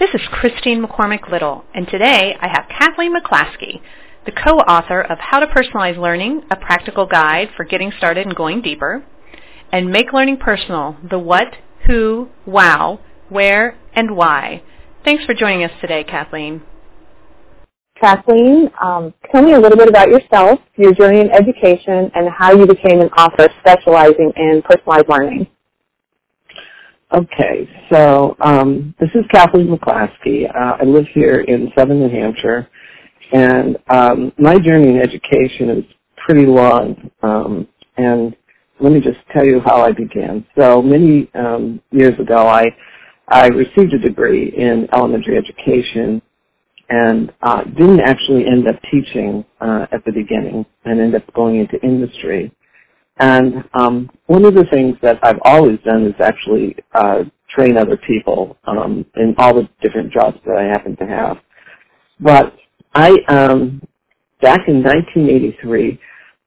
This is Christine McCormick Little, and today I have Kathleen McClaskey, the co-author of How to Personalize Learning, a practical guide for getting started and going deeper, and Make Learning Personal, the what, who, wow, where, and why. Thanks for joining us today, Kathleen. Kathleen, um, tell me a little bit about yourself, your journey in education, and how you became an author specializing in personalized learning. Okay, so um, this is Kathleen McClaskey. Uh, I live here in Southern New Hampshire, and um, my journey in education is pretty long. Um, and let me just tell you how I began. So many um, years ago, I I received a degree in elementary education, and uh, didn't actually end up teaching uh, at the beginning, and ended up going into industry. And um, one of the things that I've always done is actually uh, train other people um, in all the different jobs that I happen to have. But I, um, back in 1983,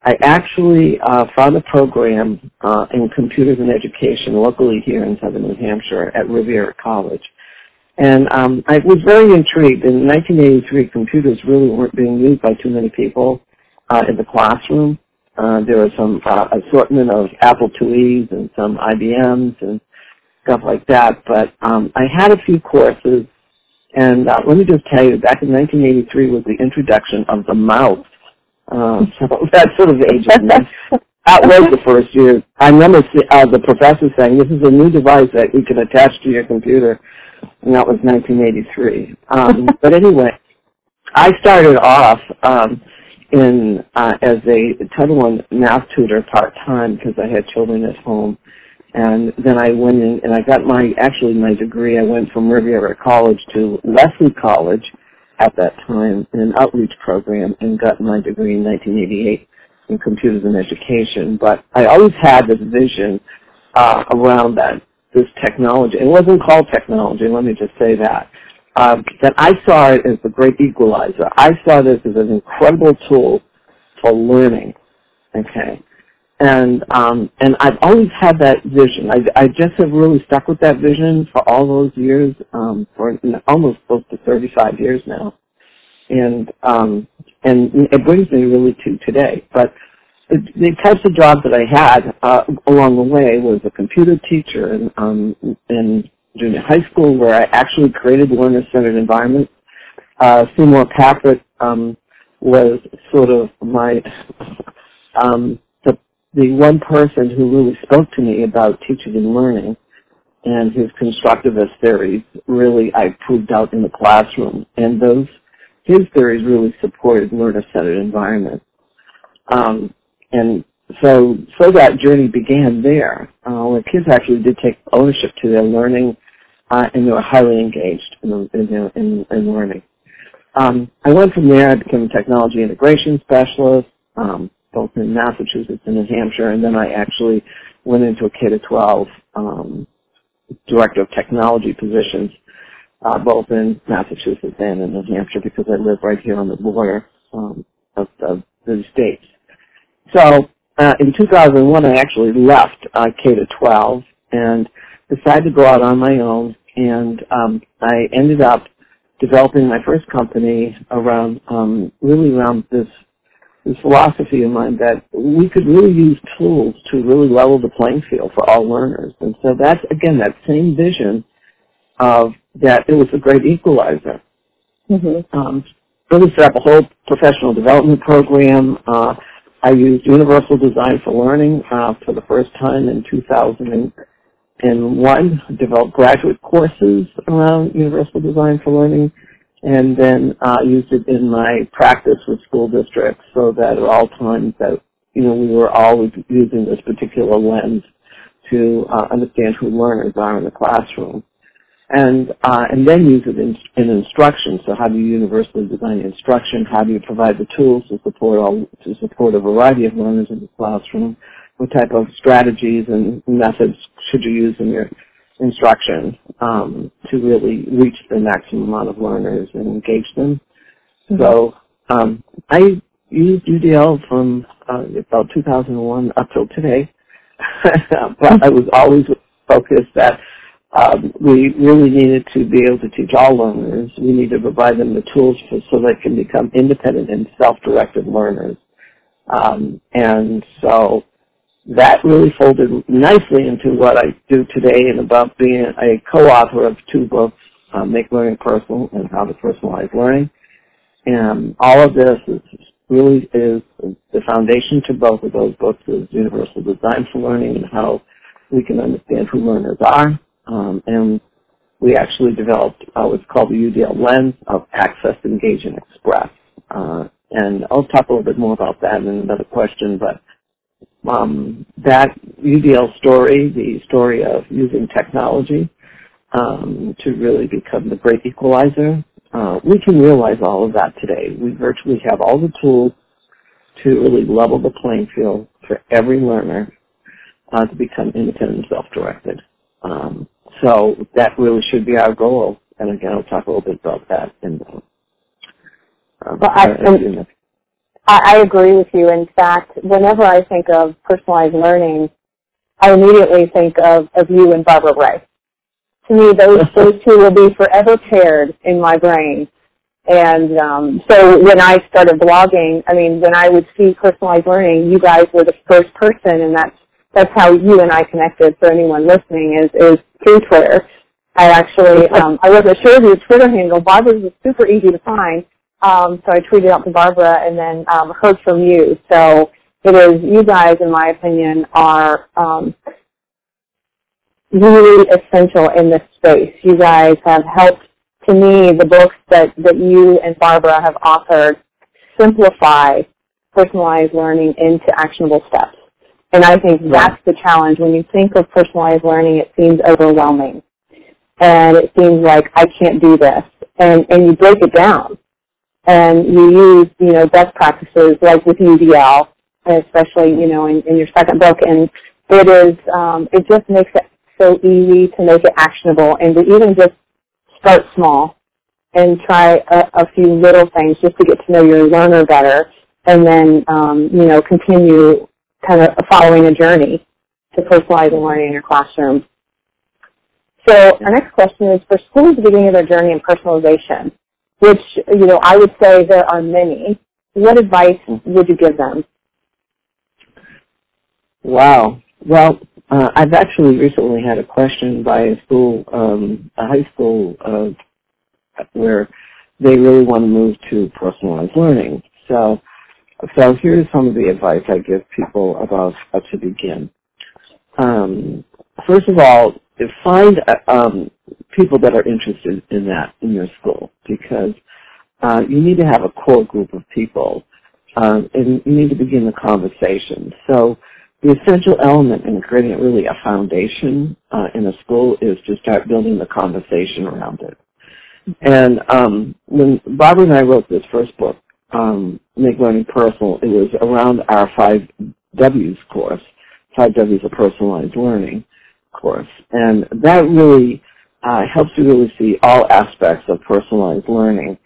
I actually uh, found a program uh, in computers and education locally here in southern New Hampshire at Rivier College. And um, I was very intrigued. In 1983, computers really weren't being used by too many people uh, in the classroom. Uh, there was some uh, assortment of Apple IIe's and some IBM's and stuff like that. But um, I had a few courses, and uh, let me just tell you, back in 1983 was the introduction of the mouse. Uh, so that sort of ages me. That was the first year. I remember uh, the professor saying, "This is a new device that you can attach to your computer," and that was 1983. Um, but anyway, I started off. Um, in uh, as a Title One math tutor part time because I had children at home, and then I went in and I got my actually my degree. I went from Rivier College to Lesley College at that time in an outreach program and got my degree in 1988 in computers and education. But I always had this vision uh, around that this technology. It wasn't called technology. Let me just say that um, that I saw it as the great equalizer. I saw this as an incredible tool for learning. Okay, and um, and I've always had that vision. I, I just have really stuck with that vision for all those years, um, for almost close to 35 years now, and um, and it brings me really to today. But the, the types of jobs that I had uh, along the way was a computer teacher and um, and junior high school where I actually created learner-centered environments. Uh, Seymour Papert um, was sort of my um, the the one person who really spoke to me about teaching and learning, and his constructivist theories really I proved out in the classroom, and those his theories really supported learner-centered environments. Um, and so so that journey began there. Uh, where kids actually did take ownership to their learning uh, and they were highly engaged in, in, in, in learning. Um, I went from there. I became a technology integration specialist, um, both in Massachusetts and New Hampshire, and then I actually went into a K to 12 um, director of technology positions, uh, both in Massachusetts and in New Hampshire, because I live right here on the border um, of, of the states. So uh, in 2001, I actually left uh, K to 12 and decided to go out on my own and um, I ended up developing my first company around um, really around this this philosophy of mine that we could really use tools to really level the playing field for all learners. And so that's again that same vision of that it was a great equalizer. Mm-hmm. Um, really set up a whole professional development program. Uh, I used Universal Design for Learning uh, for the first time in 2000 and developed graduate courses around Universal Design for Learning, and then uh, used it in my practice with school districts so that at all times that, you know, we were always using this particular lens to uh, understand who learners are in the classroom. And, uh, and then use it in, in instruction. So how do you universally design instruction? How do you provide the tools to support all, to support a variety of learners in the classroom? what type of strategies and methods should you use in your instruction um, to really reach the maximum amount of learners and engage them. Mm-hmm. So um, I used UDL from uh, about 2001 up till today, but I was always focused that um, we really needed to be able to teach all learners. We need to provide them the tools for, so they can become independent and self-directed learners. Um, and so that really folded nicely into what I do today and about being a co-author of two books, uh, Make Learning Personal and How to Personalize Learning. And all of this is really is the foundation to both of those books is Universal Design for Learning and how we can understand who learners are. Um, and we actually developed uh, what's called the UDL lens of access, engage, and express. Uh, and I'll talk a little bit more about that in another question, but um, that UDL story, the story of using technology um, to really become the great equalizer, uh, we can realize all of that today. We virtually have all the tools to really level the playing field for every learner uh, to become independent and self-directed. Um, so that really should be our goal. And again, I'll talk a little bit about that in the, uh, well, I, I, I agree with you. In fact, whenever I think of personalized learning, I immediately think of, of you and Barbara Bray. To me, those those two will be forever paired in my brain. And um, so when I started blogging, I mean, when I would see personalized learning, you guys were the first person, and that's that's how you and I connected. For anyone listening, is is through Twitter. I actually um, I wasn't sure of your Twitter handle. Barbara's was super easy to find, um, so I tweeted out to Barbara and then um, heard from you. So it is you guys, in my opinion, are um, really essential in this space. You guys have helped, to me, the books that, that you and Barbara have authored simplify personalized learning into actionable steps. And I think that's the challenge. When you think of personalized learning, it seems overwhelming. And it seems like, I can't do this. And, and you break it down. And you use, you know, best practices like with UDL, especially, you know, in, in your second book. And it is, um, it just makes it so easy to make it actionable and to even just start small and try a, a few little things just to get to know your learner better and then, um, you know, continue kind of following a journey to personalizing learning in your classroom. So our next question is for schools beginning their journey in personalization, which, you know, I would say there are many. What advice would you give them? Wow. Well, uh, I've actually recently had a question by a school, um, a high school, uh, where they really want to move to personalized learning. So, so here's some of the advice I give people about how to begin. Um, first of all, find uh, um, people that are interested in that in your school because uh, you need to have a core group of people, um, and you need to begin the conversation. So the essential element in creating really a foundation uh, in a school is to start building the conversation around it. And um, when Barbara and I wrote this first book, um, Make Learning Personal, it was around our five W's course, five W's of personalized learning course. And that really uh, helps you really see all aspects of personalized learning.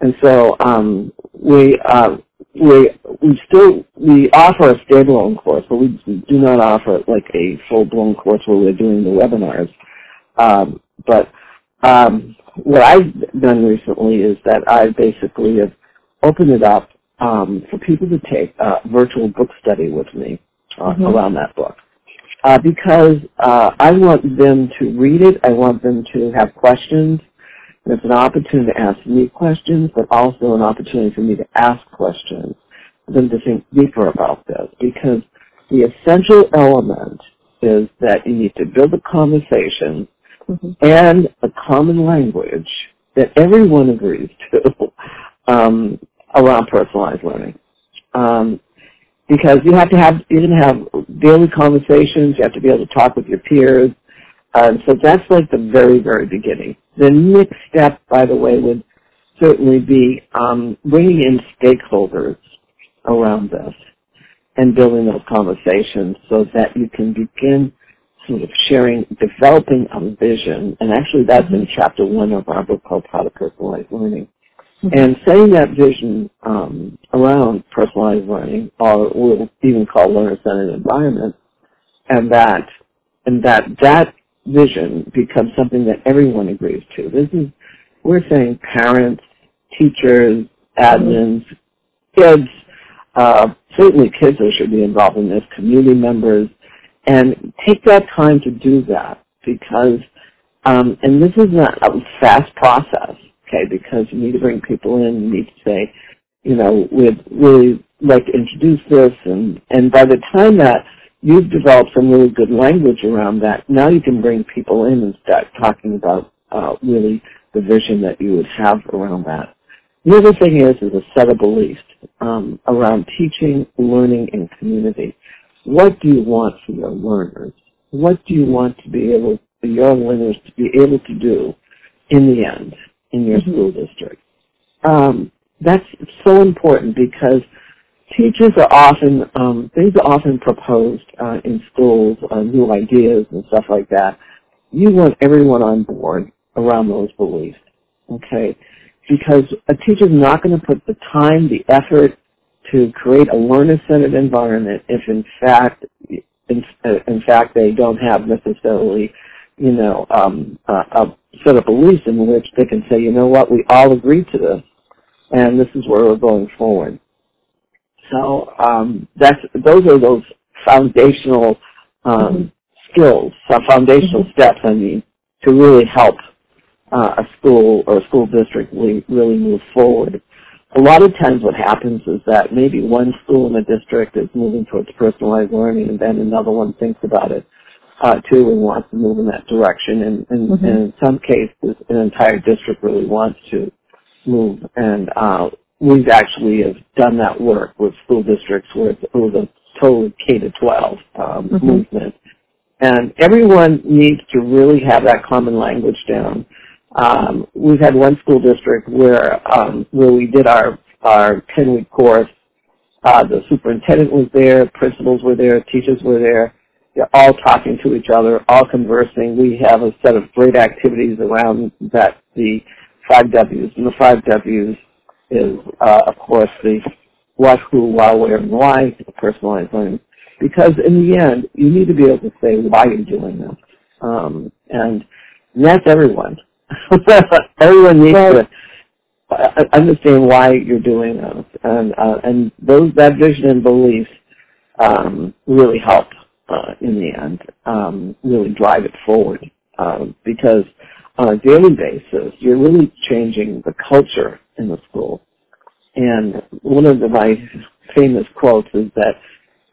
And so um, we uh, we we still we offer a standalone course, but we do not offer like a full blown course where we're doing the webinars. Um, but um, what I've done recently is that I basically have opened it up um, for people to take a virtual book study with me uh, mm-hmm. around that book. Uh, because uh, I want them to read it, I want them to have questions, it's an opportunity to ask me questions, but also an opportunity for me to ask questions, for them to think deeper about this. Because the essential element is that you need to build a conversation mm-hmm. and a common language that everyone agrees to um, around personalized learning. Um, because you have to have you can have daily conversations. You have to be able to talk with your peers. Um, so that's like the very, very beginning. The next step, by the way, would certainly be um, bringing in stakeholders around this and building those conversations so that you can begin sort of sharing, developing a vision. And actually that's mm-hmm. in chapter one of our book called How to Personalize Learning. Mm-hmm. And setting that vision um, around personalized learning, or we'll even call learner-centered environment, and that, and that that vision becomes something that everyone agrees to. This is, we're saying parents, teachers, admins, kids, uh, certainly kids should be involved in this, community members, and take that time to do that because, um, and this is not a fast process, okay, because you need to bring people in, you need to say, you know, we'd really like to introduce this, and, and by the time that you've developed some really good language around that, now you can bring people in and start talking about uh, really the vision that you would have around that. The other thing is, is a set of beliefs um, around teaching, learning, and community. What do you want for your learners? What do you want to be able for your learners to be able to do in the end in your mm-hmm. school district? Um, that's so important because teachers are often um, things are often proposed uh, in schools, uh, new ideas and stuff like that. You want everyone on board around those beliefs, okay? Because a teacher's not going to put the time, the effort to create a learner-centered environment if, in fact, in, in fact, they don't have necessarily, you know, um, a, a set of beliefs in which they can say, you know what, we all agree to this, and this is where we're going forward. So um, that's those are those foundational um, mm-hmm. skills, some foundational mm-hmm. steps. I mean, to really help uh, a school or a school district really, really move forward. A lot of times, what happens is that maybe one school in the district is moving towards personalized learning, and then another one thinks about it uh, too and wants to move in that direction. And, and, mm-hmm. and in some cases, an entire district really wants to move. And uh, we've actually have done that work with school districts where it was a total K to 12 um, mm-hmm. movement. And everyone needs to really have that common language down. Um, we've had one school district where um, where we did our our 10 week course. Uh, the superintendent was there, principals were there, teachers were there. They're all talking to each other, all conversing. We have a set of great activities around that the five W's, and the five W's is, uh, of course, the what, who, why, where, and why, personalized learning. Because in the end, you need to be able to say why you're doing this. Um, and, and that's everyone. everyone needs to uh, understand why you're doing this. And, uh, and those, that vision and belief um, really help uh, in the end, um, really drive it forward. Uh, because on a daily basis, you're really changing the culture in the school. And one of the, my famous quotes is that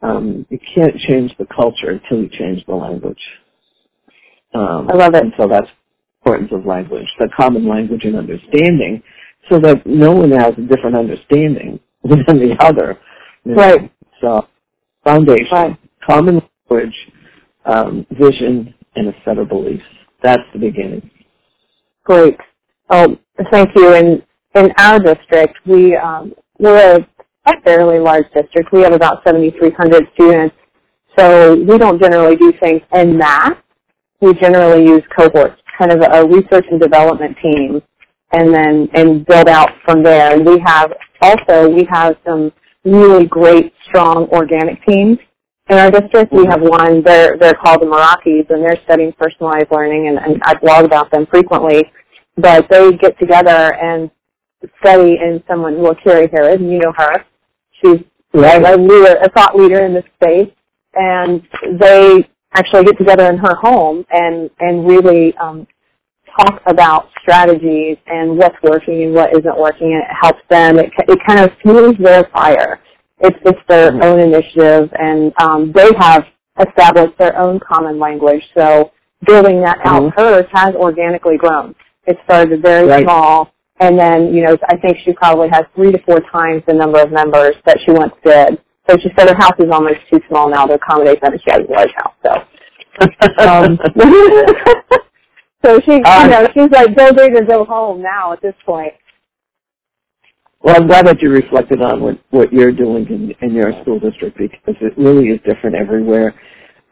um, you can't change the culture until you change the language. Um, I love it. And so that's the importance of language, the common language and understanding, so that no one has a different understanding than the other. You know? Right. So foundation, right. common language, um, vision, and a set of beliefs. That's the beginning. Great. Oh, thank you. And in our district, we um, we're a, fairly large district. We have about 7,300 students, so we don't generally do things in masse. We generally use cohorts, kind of a research and development team, and then and build out from there. And we have also we have some really great, strong organic teams in our district. We have one. They're they're called the Meraki's, and they're studying personalized learning, and, and I blog about them frequently. But they get together and study in someone, well, Carrie Harris, and you know her. She's right. a leader, a thought leader in this space, and they actually get together in her home and and really um, talk about strategies and what's working and what isn't working, and it helps them. It it kind of fuels their fire. It's it's their mm-hmm. own initiative, and um, they have established their own common language. So building that out, mm-hmm. hers has organically grown. It started very right. small and then, you know, I think she probably has three to four times the number of members that she once did. So she said her house is almost too small now to accommodate and she has a large house. So, um, so she, you know, she's like go big or go home now at this point. Well, I'm glad that you reflected on what what you're doing in, in your school district because it really is different everywhere.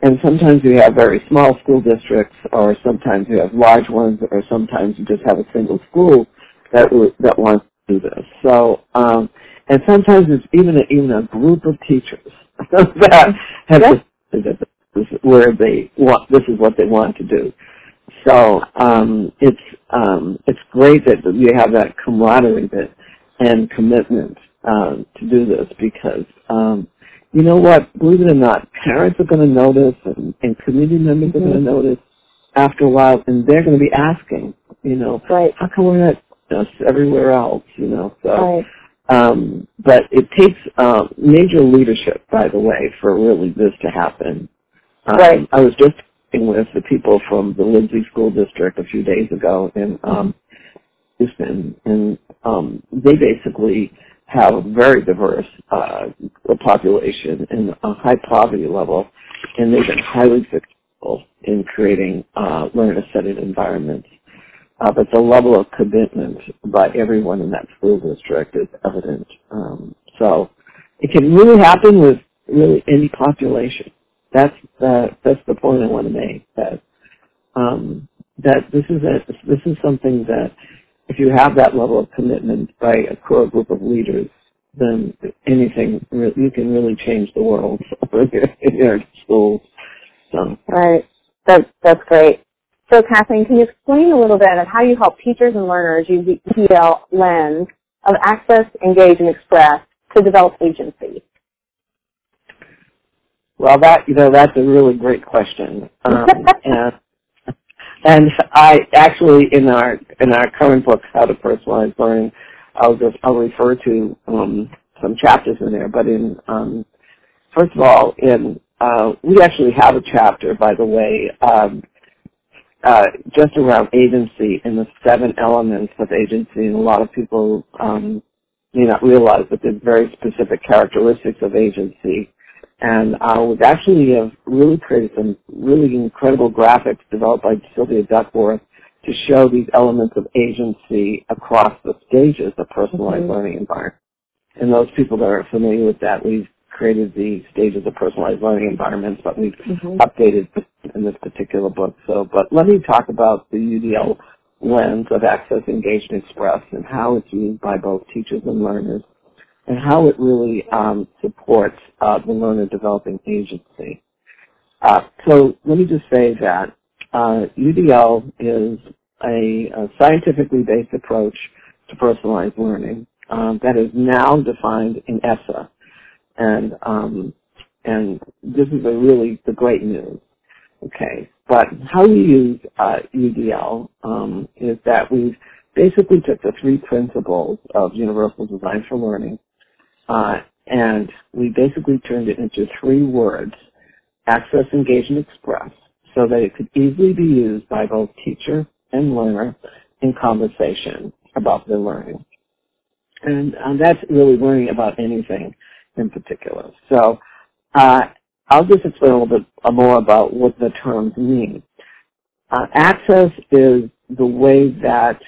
And sometimes you have very small school districts, or sometimes you have large ones, or sometimes you just have a single school that that wants to do this. So, um, and sometimes it's even a, even a group of teachers that have decided is where they want. This is what they want to do. So um, it's um, it's great that you have that camaraderie that, and commitment um, to do this because um, you know what? Believe it or not, parents are going to notice and, and community members mm-hmm. are going to notice after a while, and they're going to be asking, you know, right. how come we're not just everywhere else? You know, so. Right. Um, but it takes uh, major leadership, by the way, for really this to happen. Um, right. I was just with the people from the Lindsay School District a few days ago and um, Houston, and um, they basically have a very diverse uh, population and a high poverty level, and they've been highly successful in creating uh, learner-centered environments. Uh, but the level of commitment by everyone in that school district is evident. Um, so it can really happen with really any population. That's the that's the point I want to make. That um, that this is a this is something that if you have that level of commitment by a core group of leaders, then anything you can really change the world in your schools. So. Right. That's that's great. So Kathleen, can you explain a little bit of how you help teachers and learners use the UDL lens of access, engage, and express to develop agency? Well, that you know that's a really great question, um, and and I actually in our in our current book, How to Personalize Learning, I'll just I'll refer to um, some chapters in there. But in um, first of all, in uh, we actually have a chapter, by the way, um, uh, just around agency and the seven elements of agency, and a lot of people um, may not realize that there's very specific characteristics of agency. And uh, we've actually have really created some really incredible graphics developed by Sylvia Duckworth to show these elements of agency across the stages of personalized mm-hmm. learning environment. And those people that are familiar with that, we've created the stages of personalized learning environments, but we've mm-hmm. updated in this particular book. So, but let me talk about the UDL lens of Access, Engage, and Express and how it's used by both teachers and learners and how it really um, supports uh, the learner developing agency. Uh, so let me just say that uh, UDL is a, a, scientifically based approach to personalized learning um, that is now defined in ESSA, and um, and this is really the great news. Okay, but how we use uh, UDL um, is that we've basically took the three principles of universal design for learning, uh, and we basically turned it into three words: access, engage, and express, so that it could easily be used by both teacher and learner in conversation about their learning. And um, that's really learning about anything in particular. So uh, I'll just explain a little bit more about what the terms mean. Uh, access is the way that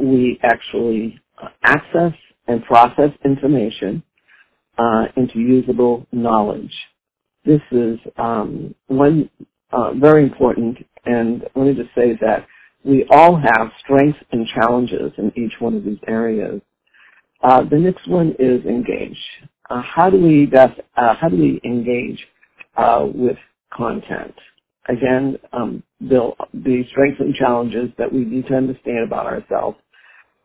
we actually uh, access and process information uh, into usable knowledge. This is um, one uh, very important, and let me just say that we all have strengths and challenges in each one of these areas. Uh, the next one is engage. Uh, how do we best, uh, how do we engage uh, with content? Again, um, strengths and challenges that we need to understand about ourselves,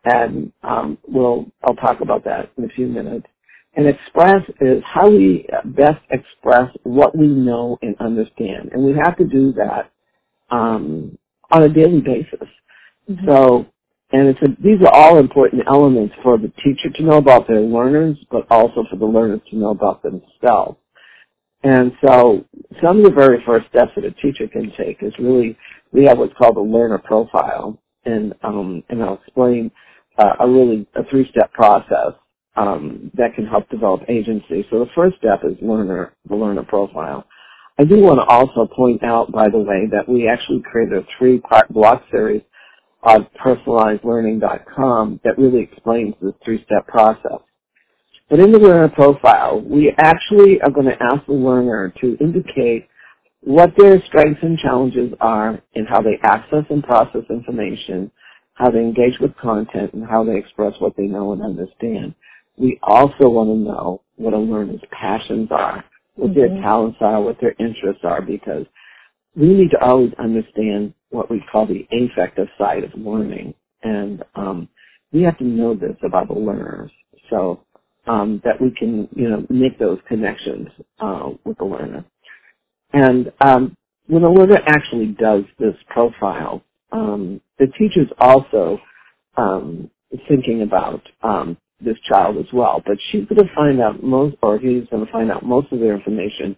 and um, we'll I'll talk about that in a few minutes. And express is how we best express what we know and understand, and we have to do that um, on a daily basis. Mm-hmm. So and it's a, these are all important elements for the teacher to know about their learners, but also for the learners to know about themselves. And so some of the very first steps that a teacher can take is really, we have what's called a learner profile. And, um, and I'll explain uh, a really, a three-step process um, that can help develop agency. So the first step is learner, the learner profile. I do want to also point out, by the way, that we actually created a three-part block series on personalizedlearning.com that really explains this three-step process. But in the learner profile, we actually are going to ask the learner to indicate what their strengths and challenges are and how they access and process information, how they engage with content, and how they express what they know and understand. We also want to know what a learner's passions are what mm-hmm. their talents are, what their interests are, because we need to always understand what we call the affective side of learning. And um, we have to know this about the learners so um, that we can, you know, make those connections uh, with the learner. And um, when a learner actually does this profile, um, the teacher's also um, thinking about um, this child as well. But she's going to find out most, or he's going to find out most of their information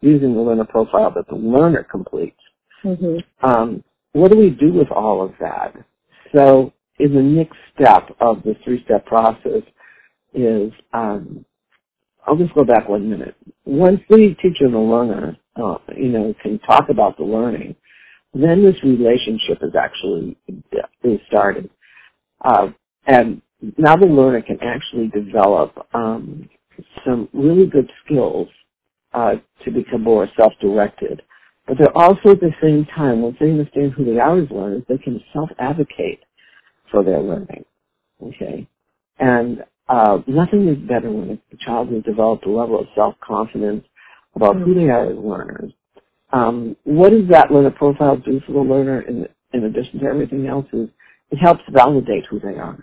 using the learner profile that the learner completes. Mm-hmm. Um, what do we do with all of that? So in the next step of the three-step process is, um, I'll just go back one minute. Once the teacher and the learner, uh, you know, can talk about the learning, then this relationship is actually is started. Uh, and now the learner can actually develop um, some really good skills uh, to become more self-directed. But they're also at the same time, once they understand who they are as learners, they can self-advocate for their learning. Okay? And uh, nothing is better when a child has developed a level of self-confidence about mm-hmm. who they are as learners. Um, what does that learner profile do for the learner in, in addition to everything else is it helps validate who they are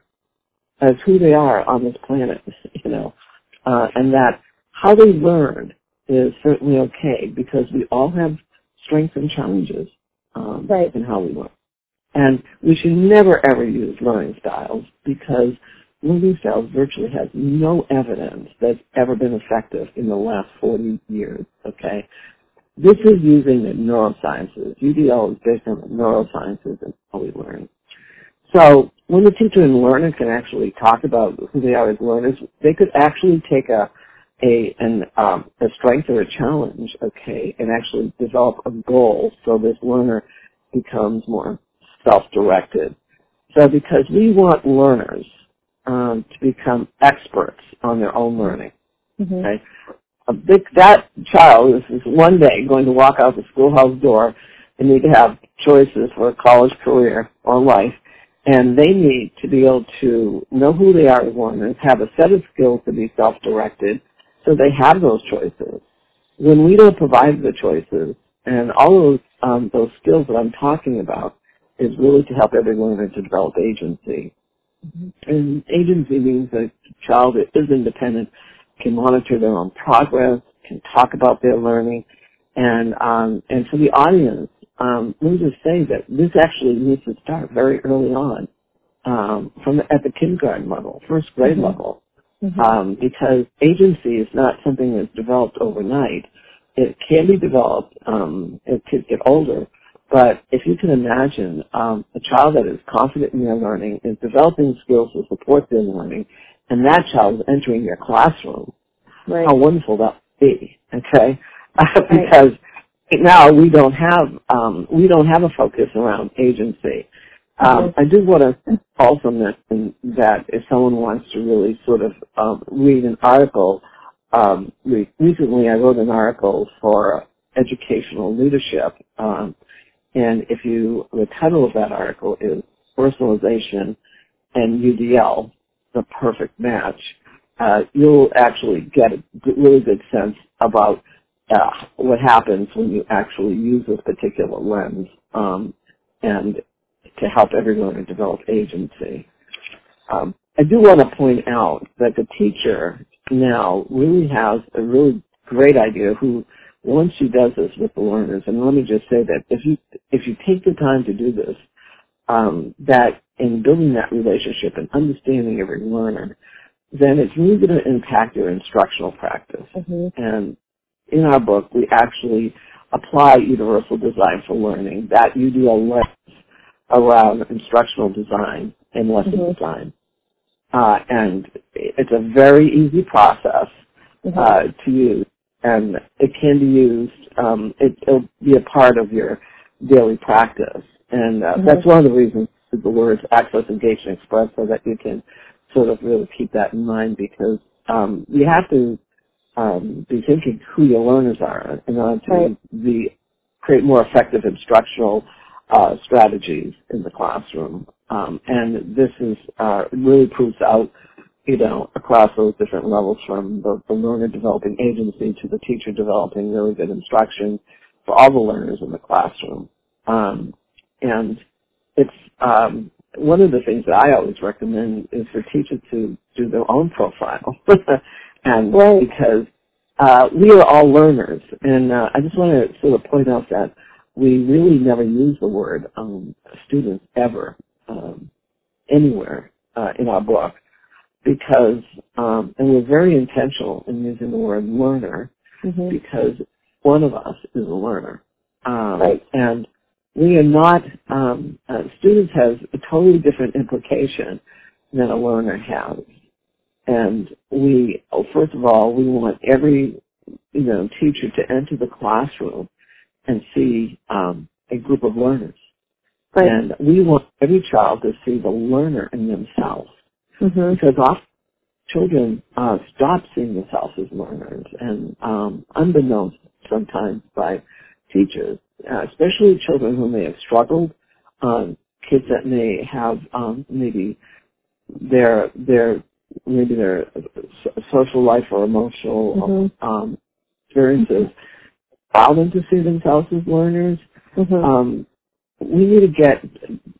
as who they are on this planet, you know, uh, and that how they learn is certainly okay because we all have strengths and challenges um, right. in how we learn. And we should never ever use learning styles because learning styles virtually has no evidence that's ever been effective in the last 40 years, okay? This is using the neurosciences. UDL is based on the neurosciences and how we learn. So when the teacher and learner can actually talk about who they are as learners, they could actually take a a an um, a strength or a challenge, okay, and actually develop a goal so this learner becomes more self-directed. So because we want learners um, to become experts on their own learning, mm-hmm. okay, a big that child is, is one day going to walk out the schoolhouse door and need to have choices for a college career or life and they need to be able to know who they are as learners, have a set of skills to be self-directed, so they have those choices. When we don't provide the choices, and all those um, those skills that I'm talking about is really to help every learner to develop agency. Mm-hmm. And agency means that a child that is independent can monitor their own progress, can talk about their learning, and um, and for the audience, um, let me just say that this actually needs to start very early on, um, from the, at the kindergarten level, first grade mm-hmm. level, mm-hmm. Um, because agency is not something that's developed overnight. It can be developed um, as kids get older, but if you can imagine um, a child that is confident in their learning, is developing skills to support their learning, and that child is entering their classroom, right. how wonderful that would be. Okay, because right now we don't have um, we don't have a focus around agency. Um, I do want to also mention that if someone wants to really sort of um, read an article, um, recently I wrote an article for educational leadership, um, and if you the title of that article is personalization and UDL, the perfect match. Uh, you'll actually get a really good sense about uh, what happens when you actually use this particular lens um, and to help everyone develop agency. Um, I do want to point out that the teacher now really has a really great idea who once she does this with the learners, and let me just say that if you if you take the time to do this, um, that in building that relationship and understanding every learner, then it's really going to impact your instructional practice. Mm-hmm. And in our book, we actually apply universal design for learning, that UDL lens around instructional design and lesson mm-hmm. design. Uh, and it's a very easy process mm-hmm. uh, to use, and it can be used. Um, it, will be a part of your daily practice, and uh, mm-hmm. that's one of the reasons the words access, engage, and express, so that you can sort of really keep that in mind because um, you have to um, be thinking who your learners are in order to right. be, create more effective instructional uh, strategies in the classroom. Um, and this is uh, really proves out you know, across those different levels from the, the learner developing agency to the teacher developing really good instruction for all the learners in the classroom. Um, and it's um, one of the things that I always recommend is for teachers to do their own profile, and Right. because uh, we are all learners, and uh, I just want to sort of point out that we really never use the word um, students ever um, anywhere uh, in our book because, um, and we're very intentional in using the word learner Mhm. because one of us is a learner. Um, Right. And we are not, um, uh, students has a totally different implication than a learner has. And we, oh, first of all, we want every, you know, teacher to enter the classroom and see um, a group of learners. Right. And we want every child to see the learner in themselves Mhm. because often children uh, stop seeing themselves as learners, and um, unbeknownst sometimes by teachers, uh, especially children who may have struggled, um, kids that may have um, maybe their their maybe their so- social life or emotional Mhm. um, experiences allow them to see themselves as learners. Mhm. Um, we need to get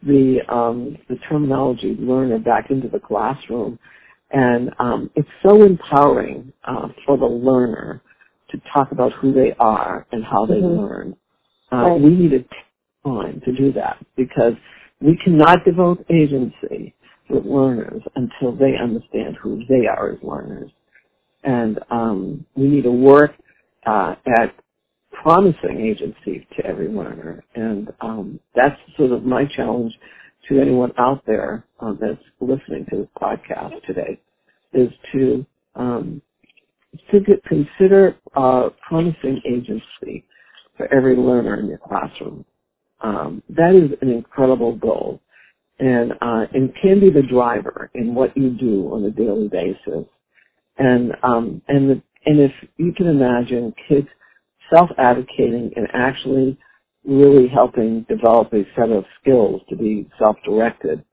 the um, the terminology learner back into the classroom, and um, it's so empowering uh, for the learner to talk about who they are and how they Mhm. learn. Uh, Right. We need to take time to do that because we cannot devote agency with learners until they understand who they are as learners, and um, we need to work uh, at promising agency to every learner. And um, that's sort of my challenge to anyone out there um, that's listening to this podcast today, is to um, to get, consider uh, promising agency for every learner in your classroom. Um, that is an incredible goal, and uh, and can be the driver in what you do on a daily basis. And um, and the, and if you can imagine kids self-advocating and actually really helping develop a set of skills to be self-directed,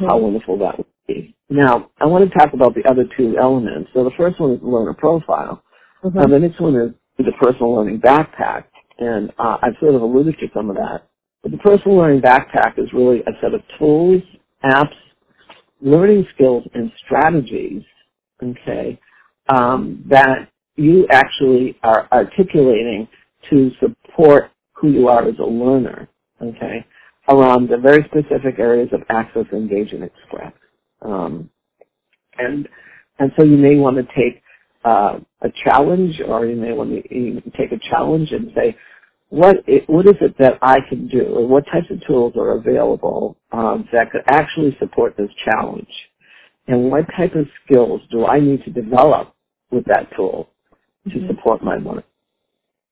how wonderful that would be. Now, I want to talk about the other two elements. So the first one is the learner profile. Mhm. Uh, the next one is the personal learning backpack, and uh, I've sort of alluded to some of that. But the personal learning backpack is really a set of tools, apps, learning skills, and strategies, okay, um, that you actually are articulating to support who you are as a learner, okay, around the very specific areas of access, engage, and express. Um, and and so you may want to take uh, a challenge, or you may want to take a challenge and say, what i what is it that I can do, or what types of tools are available um, that could actually support this challenge, and what type of skills do I need to develop with that tool to support my work.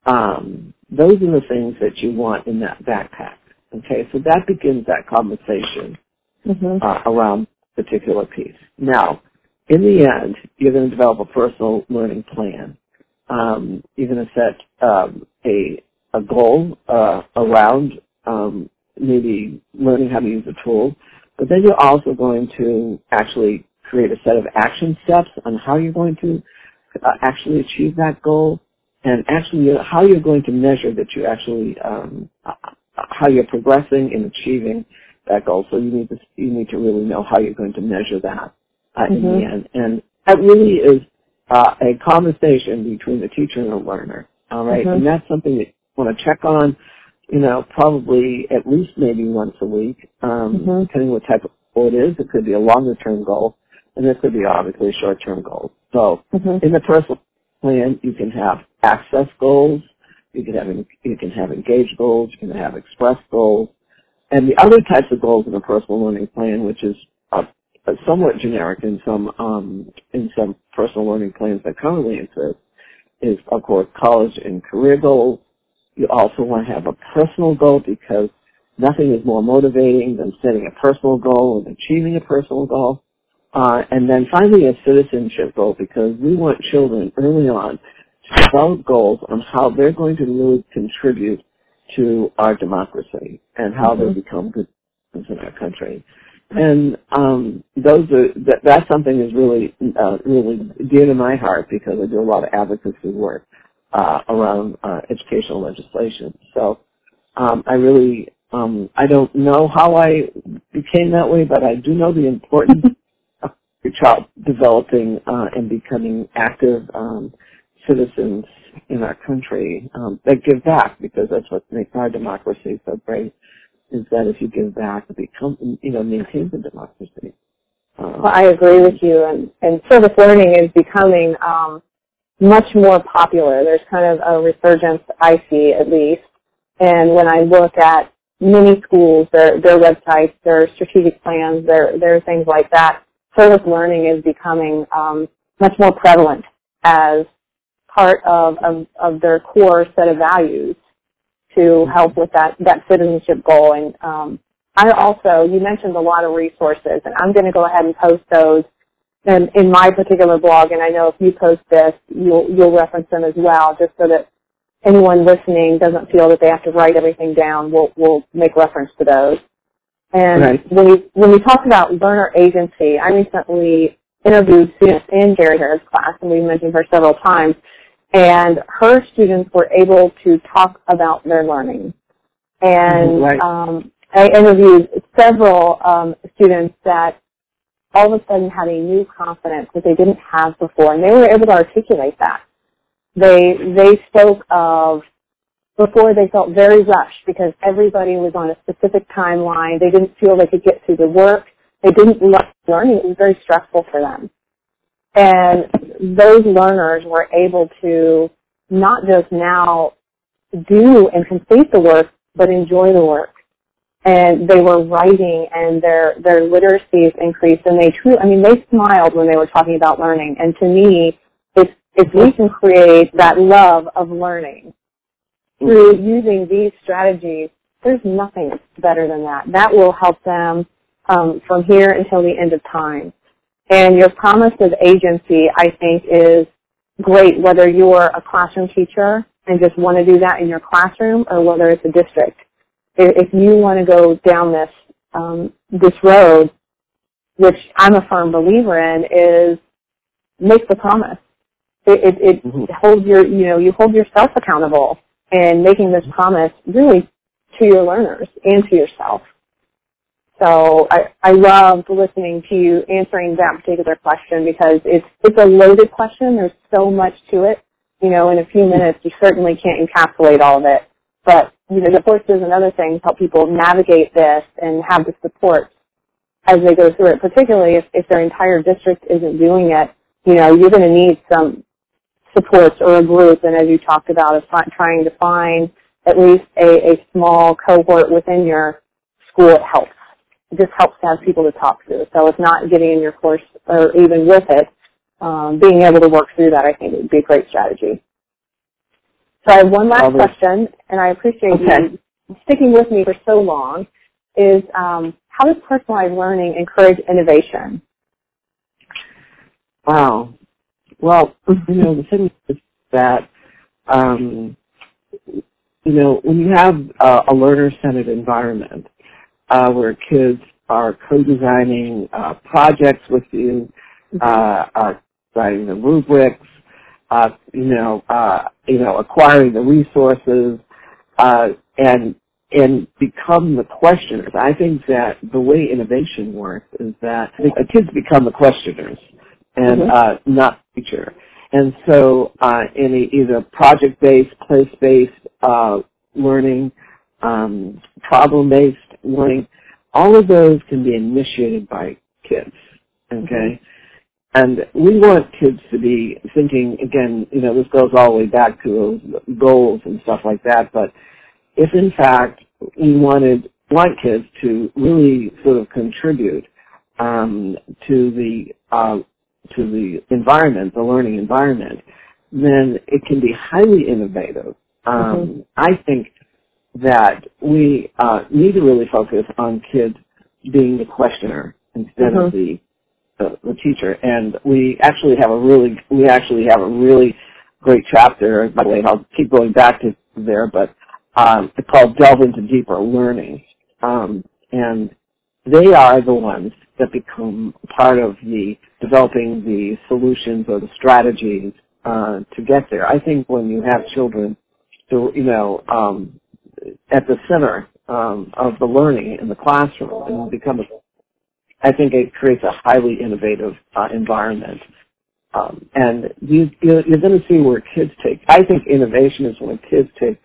Um, those are the things that you want in that backpack. Okay, so that begins that conversation Mhm. uh, around particular piece. Now, in the end, you're going to develop a personal learning plan. Um, you're going to set um, a a goal uh, around um, maybe learning how to use a tool, but then you're also going to actually create a set of action steps on how you're going to uh, actually achieve that goal, and actually how you're going to measure that you actually um, uh, how you're progressing in achieving that goal. So you need to you need to really know how you're going to measure that uh, in the Mhm. end, and that really is uh, a conversation between the teacher and the learner. All right? Mhm. and that's something that you want to check on. You know, probably at least maybe once a week, um, Mhm. depending what type of goal it is. It could be a longer term goal, and it could be obviously a short term goal. So Mhm. in the personal plan, you can have access goals, you can have you can have engage goals, you can have express goals, and the other types of goals in a personal learning plan, which is uh, somewhat generic in some um, in some personal learning plans that currently exist, is of course college and career goals. You also want to have a personal goal because nothing is more motivating than setting a personal goal and achieving a personal goal. Uh, and then finally a citizenship goal because we want children early on to develop goals on how they're going to really contribute to our democracy and how they Mhm. become good citizens in our country. and um, those are that, that's something that's really uh, really dear to my heart because I do a lot of advocacy work uh, around uh, educational legislation. So um, I really um, I don't know how I became that way, but I do know the importance your child developing uh, and becoming active um, citizens in our country um, that give back because that's what makes our democracy so great is that if you give back, it becomes, you know, maintains the democracy. Um, well, I agree with you, and, and service learning is becoming um, much more popular. There's kind of a resurgence, I see at least, and when I look at many schools, their their websites, their strategic plans, their their things like that, service learning is becoming um, much more prevalent as part of, of, of their core set of values to help with that, that citizenship goal. And um, I also, you mentioned a lot of resources, and I'm going to go ahead and post those in, in my particular blog. And I know if you post this, you'll, you'll reference them as well, just so that anyone listening doesn't feel that they have to write everything down. We'll, we'll make reference to those. And right. when we when we talk about learner agency, I recently interviewed students in Gary Harris' class, and we mentioned her several times and her students were able to talk about their learning. And right. um, I interviewed several um, students that all of a sudden had a new confidence that they didn't have before, and they were able to articulate that. They they spoke of before they felt very rushed because everybody was on a specific timeline. They didn't feel they could get through the work. They didn't love learning. It was very stressful for them. And those learners were able to not just now do and complete the work, but enjoy the work. And they were writing and their, their literacies increased and they truly, I mean, they smiled when they were talking about learning. And to me, if, if we can create that love of learning through using these strategies, there's nothing better than that. That will help them um, from here until the end of time. And your promise of agency, I think, is great whether you're a classroom teacher and just want to do that in your classroom or whether it's a district. If you want to go down this um, this road, which I'm a firm believer in, is make the promise. It, it, it mm-hmm. holds your, you know, you hold yourself accountable and making this promise really to your learners and to yourself. So I, I loved listening to you answering that particular question because it's it's a loaded question. There's so much to it. You know, in a few minutes you certainly can't encapsulate all of it. But you know, the courses and other things help people navigate this and have the support as they go through it. Particularly if, if their entire district isn't doing it, you know, you're going to need some supports or a group. And as you talked about, of trying to find at least a, a small cohort within your school, it helps it just helps to have people to talk to. So if not getting in your course or even with it, um, being able to work through that, I think would be a great strategy. So I have one last question, and I appreciate okay. you sticking with me for so long. Is um, how does personalized learning encourage innovation? Wow. Well, you know, the thing is that, um, you know, when you have uh, a learner-centered environment, uh, where kids are co-designing uh, projects with you, uh, are writing the rubrics, uh, you know, uh, you know, acquiring the resources, uh, and and become the questioners. I think that the way innovation works is that the kids become the questioners and mm-hmm. uh, not teacher. And so, uh, in either project-based, place-based uh, learning, um, problem-based learning, all of those can be initiated by kids. Okay? And we want kids to be thinking, again, you know, this goes all the way back to goals and stuff like that, but if in fact we wanted, want kids to really sort of contribute um, to the uh, to the environment, the learning environment, then it can be highly innovative. Um, mm-hmm. I think that we uh, need to really focus on kids being the questioner instead mm-hmm. of the, the the teacher. And we actually have a really we actually have a really great chapter. By the way, I'll keep going back to there, but um, it's called Delve into Deeper Learning. Um, and they are the ones that become part of the developing the solutions or the strategies uh, to get there. I think when you have children, you know, um, at the center um, of the learning in the classroom and become a, I think it creates a highly innovative uh, environment. Um, and you, you're going to see where kids take. I think innovation is when kids take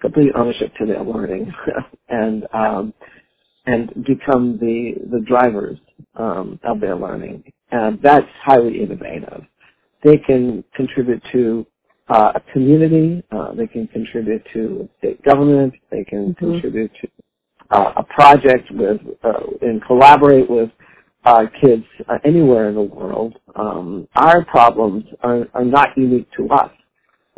complete ownership to their learning and um, and become the the drivers um, of their learning. And that's highly innovative. They can contribute to uh, a community. Uh, they can contribute to state government. They can mm-hmm. contribute to uh, a project with uh, and collaborate with uh, kids uh, anywhere in the world. Um, our problems are, are not unique to us,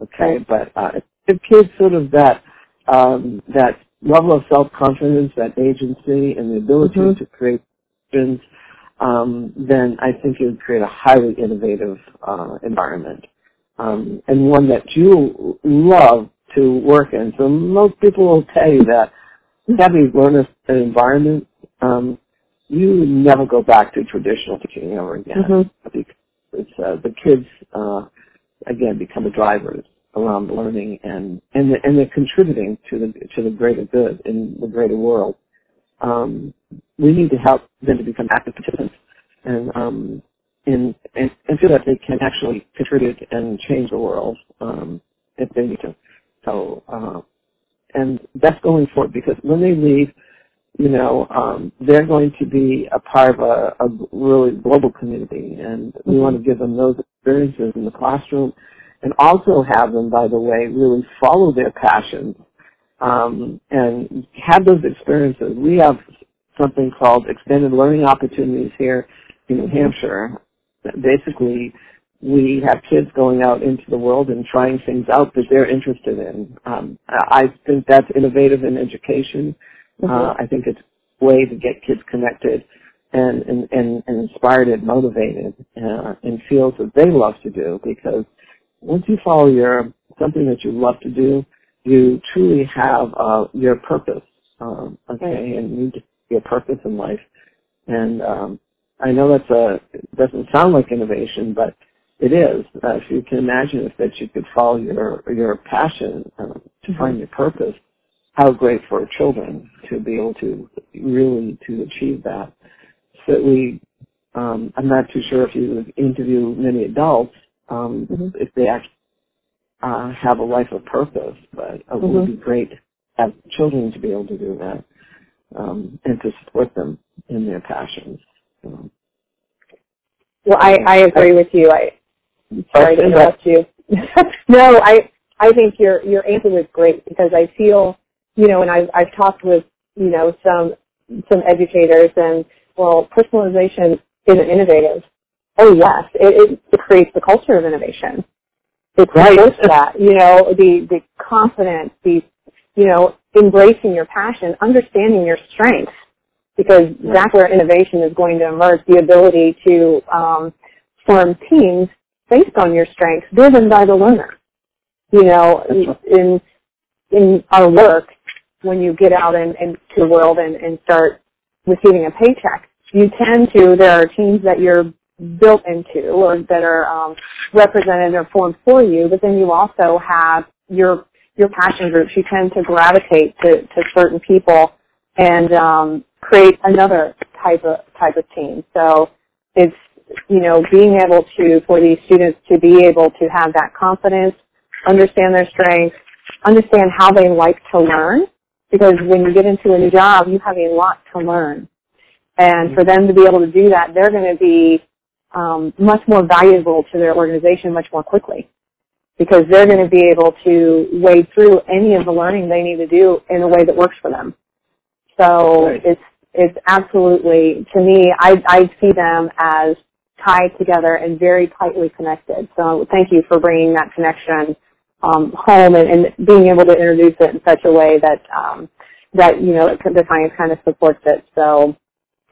okay? But uh, if kids sort of that um, that level of self-confidence, that agency, and the ability mm-hmm. to create visions, um, then I think it would create a highly innovative uh, environment um, and one that you love to work in. So most people will tell you that having learned an environment, um, you never go back to traditional teaching ever again. Mm-hmm. Because uh, the kids, uh, again, become the drivers around learning and and and they're contributing to the to the greater good in the greater world. Um, we need to help them to become active participants and um, and, and and feel that they can actually contribute and change the world um, if they need to. So uh, and that's going forward because when they leave, you know, um, they're going to be a part of a, a really global community, and we want to give them those experiences in the classroom and also have them, by the way, really follow their passions um, and have those experiences. We have something called extended learning opportunities here in New Hampshire. Basically, we have kids going out into the world and trying things out that they're interested in. Um, I think that's innovative in education. Mm-hmm. Uh, I think it's a way to get kids connected and, and, and, and inspired and motivated uh, in fields that they love to do because once you follow your something that you love to do, you truly have uh, your purpose. Um, okay, right. and you your purpose in life. And um, I know that's a it doesn't sound like innovation, but it is. Uh, if you can imagine if that you could follow your your passion uh, to mm-hmm. find your purpose, how great for children to be able to really to achieve that. So we, um, I'm not too sure if you interview many adults, um, mm-hmm. if they actually uh, have a life of purpose. But it mm-hmm. would be great to have children to be able to do that um, and to support them in their passions. Um, well, I, I agree with you. I, I'm sorry to interrupt you. no, I I think your your answer was great because I feel, you know, and I've I've talked with you know some some educators and well, personalization isn't innovative Oh yes, it, it creates the culture of innovation. It creates that, you know, the the confidence, the you know, embracing your passion, understanding your strengths, because that's where innovation is going to emerge. The ability to um, form teams based on your strengths, driven by the learner. You know, in in our work, when you get out in, into the world and, and start receiving a paycheck, you tend to, there are teams that you're built into or that are um, represented or formed for you, but then you also have your your passion groups. You tend to gravitate to, to certain people and um, create another type of type of team. So it's you know being able to for these students to be able to have that confidence, understand their strengths, understand how they like to learn. Because when you get into a new job, you have a lot to learn. And for them to be able to do that, they're going to be um, much more valuable to their organization much more quickly because they're going to be able to wade through any of the learning they need to do in a way that works for them. So right. it's it's absolutely to me I I see them as tied together and very tightly connected. So thank you for bringing that connection um, home and, and, being able to introduce it in such a way that um, that you know the science kind of supports it. So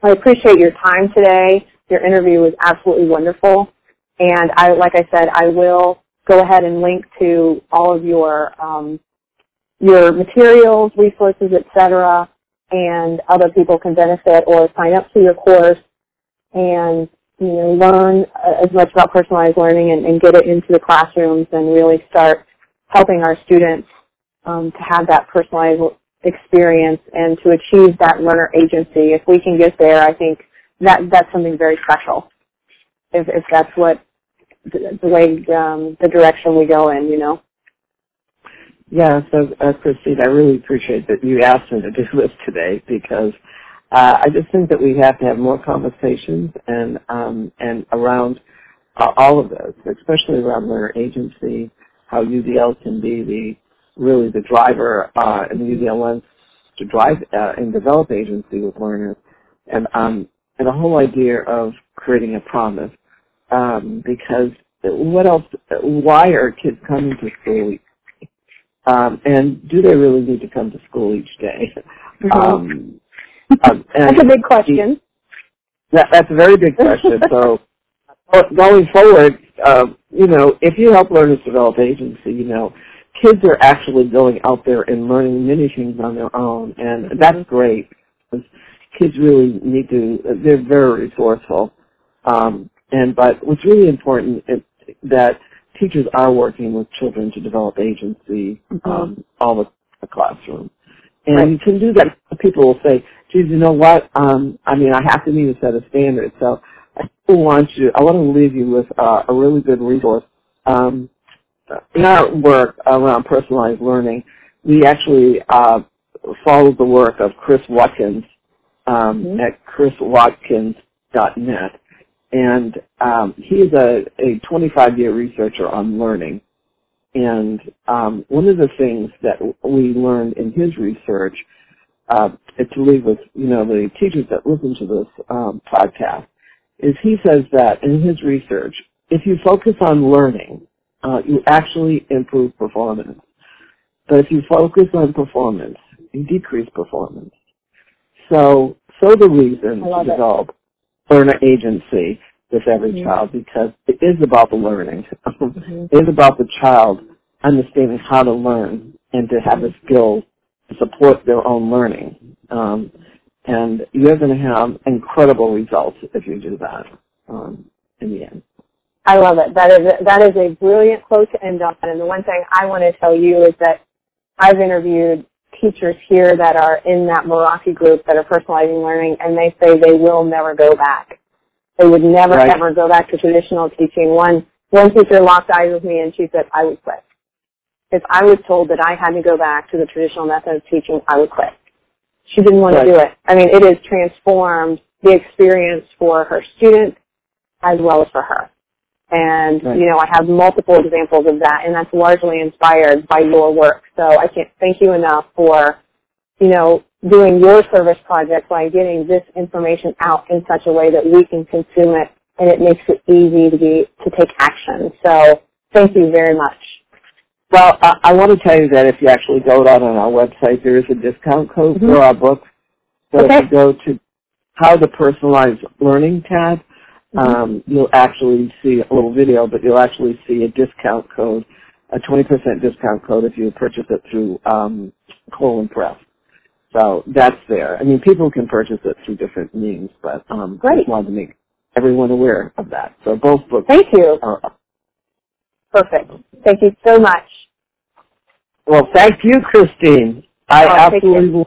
I appreciate your time today. Your interview was absolutely wonderful. And I, like I said, I will go ahead and link to all of your um, your materials, resources, etc. and other people can benefit or sign up for your course and you know learn as much about personalized learning and, and get it into the classrooms and really start helping our students um, to have that personalized experience and to achieve that learner agency. If we can get there, I think that that's something very special. If, if that's what the, way um, the direction we go in, you know. Yeah, so uh, Christine, I really appreciate that you asked me to do this today because uh, I just think that we have to have more conversations and um, and around uh, all of this, especially around learner agency, how UDL can be the really the driver uh, in the UDL lens to drive uh, and develop agency with learners, and um, and the whole idea of creating a promise. Um, because what else? Why are kids coming to school? Um, and do they really need to come to school each day? Mm-hmm. Um, um, that's a big question. That, that's a very big question. so going forward, uh, you know, if you help learners develop agency, you know, kids are actually going out there and learning many things on their own, and that's great. Kids really need to; they're very resourceful. Um, and but what's really important is that teachers are working with children to develop agency mm-hmm. um, all the, the classroom. And right. you can do that. People will say, geez, you know what? Um, I mean, I have to meet a set of standards. So I want you, I want to leave you with uh, a really good resource. Um, in our work around personalized learning, we actually uh, followed the work of Chris Watkins um, mm-hmm. at chriswatkins.net. And um, he is a, a 25-year researcher on learning. And um, one of the things that we learned in his research, uh, to leave with you know the teachers that listen to this um, podcast, is he says that in his research, if you focus on learning, uh, you actually improve performance. But if you focus on performance, you decrease performance. So, so the reason to develop learner agency with every mm-hmm. child because it is about the learning. Mm-hmm. it is about the child understanding how to learn and to have the skills to support their own learning. Um, and you're going to have incredible results if you do that um, in the end. I love it. That is a, that is a brilliant quote to end on. And the one thing I want to tell you is that I've interviewed teachers here that are in that Meraki group that are personalizing learning, and they say they will never go back. They would never right. ever go back to traditional teaching. One one teacher locked eyes with me, and she said, "I would quit." If I was told that I had to go back to the traditional method of teaching, I would quit. She didn't want right. to do it. I mean, it has transformed the experience for her students as well as for her. And, right. you know, I have multiple examples of that, and that's largely inspired by your work. So I can't thank you enough for, you know, doing your service project by getting this information out in such a way that we can consume it and it makes it easy to be, to take action. So thank you very much. Well, I, I want to tell you that if you actually go out on our website, there is a discount code mm-hmm. for our book. So okay. if you go to how to personalize learning tab. Um, you'll actually see a little video, but you'll actually see a discount code, a 20% discount code if you purchase it through um, Corwin Press. So that's there. I mean, people can purchase it through different means, but um, Great. just wanted to make everyone aware of that. So both books. Thank you. Are, Perfect. Thank you so much. Well, thank you, Christine. I oh, absolutely